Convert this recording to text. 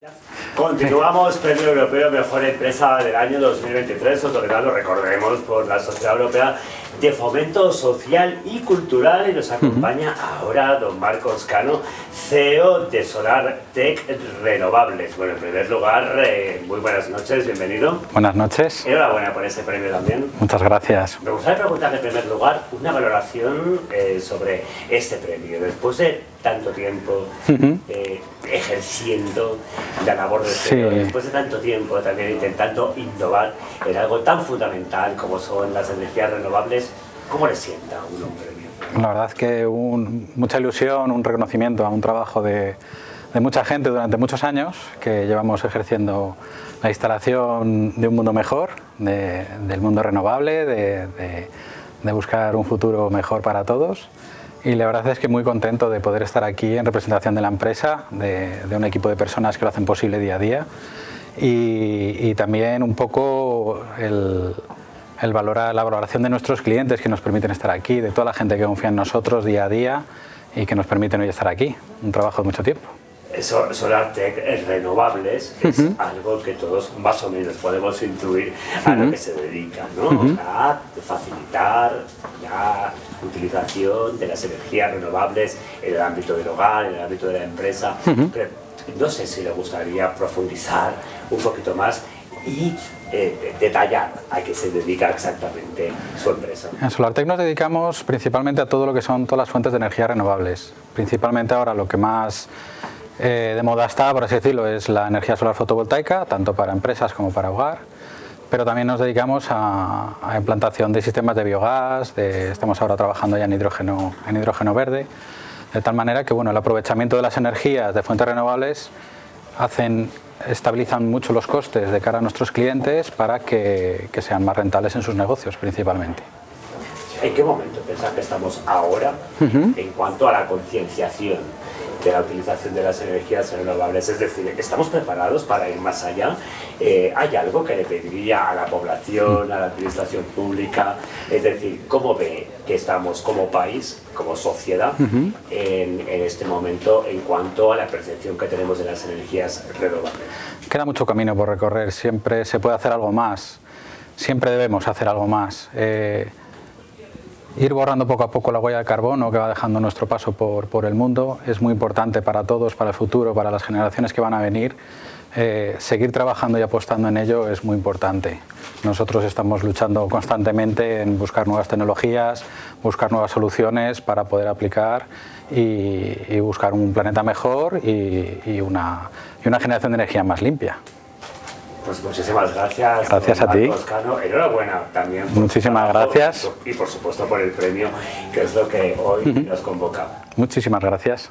Gracias. Continuamos Premio Europeo Mejor Empresa del año 2023, otorgado, recordemos, por la Sociedad Europea de Fomento Social y Cultural y nos acompaña ahora don Marcos Cano, CEO de Solar Tech Renovables. Bueno, en primer lugar, eh, muy buenas noches, bienvenido. Buenas noches. Enhorabuena por ese premio también. Muchas gracias. Me gustaría preguntarle en primer lugar una valoración eh, sobre este premio. Después de tanto tiempo eh, ejerciendo la labor Sí. CEO, después de tanto tiempo también intentando innovar en algo tan fundamental como son las energías renovables, ¿cómo le sienta a un hombre? La verdad es que un- mucha ilusión, un reconocimiento a un trabajo de, de mucha gente durante muchos años que llevamos ejerciendo la instalación de un mundo mejor, de- del mundo renovable, de, de- de buscar un futuro mejor para todos. Y la verdad es que muy contento de poder estar aquí en representación de la empresa, de, un equipo de personas que lo hacen posible día a día. Y, también un poco el, el valorar, la valoración de nuestros clientes que nos permiten estar aquí, de toda la gente que confía en nosotros día a día y que nos permiten hoy estar aquí. Un trabajo de mucho tiempo. Eso, Solar Tech eh, renovables es algo que todos más o menos podemos intuir a lo que se dedica, ¿no? A facilitar la utilización de las energías renovables en el ámbito del hogar, en el ámbito de la empresa. Pero no sé si le gustaría profundizar un poquito más y eh, detallar a qué se dedica exactamente su empresa. En SolarTech nos dedicamos principalmente a todo lo que son todas las fuentes de energía renovables. Principalmente ahora lo que más eh, de moda está, por así decirlo, es la energía solar fotovoltaica, tanto para empresas como para hogar. Pero también nos dedicamos a, a implantación de sistemas de biogás, de- estamos ahora trabajando ya en hidrógeno, en hidrógeno verde, de tal manera que bueno, el aprovechamiento de las energías de fuentes renovables hacen, estabilizan mucho los costes de cara a nuestros clientes para que, que sean más rentables en sus negocios principalmente. ¿En qué momento pensás que estamos ahora en cuanto a la concienciación de la utilización de las energías renovables? Es decir, ¿estamos preparados para ir más allá? Eh, ¿Hay algo que le pediría a la población, a la administración pública? Es decir, ¿cómo ve que estamos como país, como sociedad, en, en este momento en cuanto a la percepción que tenemos de las energías renovables? Queda mucho camino por recorrer, siempre se puede hacer algo más, siempre debemos hacer algo más. Eh, ir borrando poco a poco la huella de carbono que va dejando nuestro paso por, por el mundo es muy importante para todos, para el futuro, para las generaciones que van a venir. Eh, seguir trabajando y apostando en ello es muy importante. Nosotros estamos luchando constantemente en buscar nuevas tecnologías, buscar nuevas soluciones para poder aplicar y, buscar un planeta mejor y una, y una generación de energía más limpia. Pues muchísimas gracias. Gracias a ti. Enhorabuena también. Muchísimas gracias. Y por supuesto por el premio, que es lo que hoy nos convoca. Muchísimas gracias.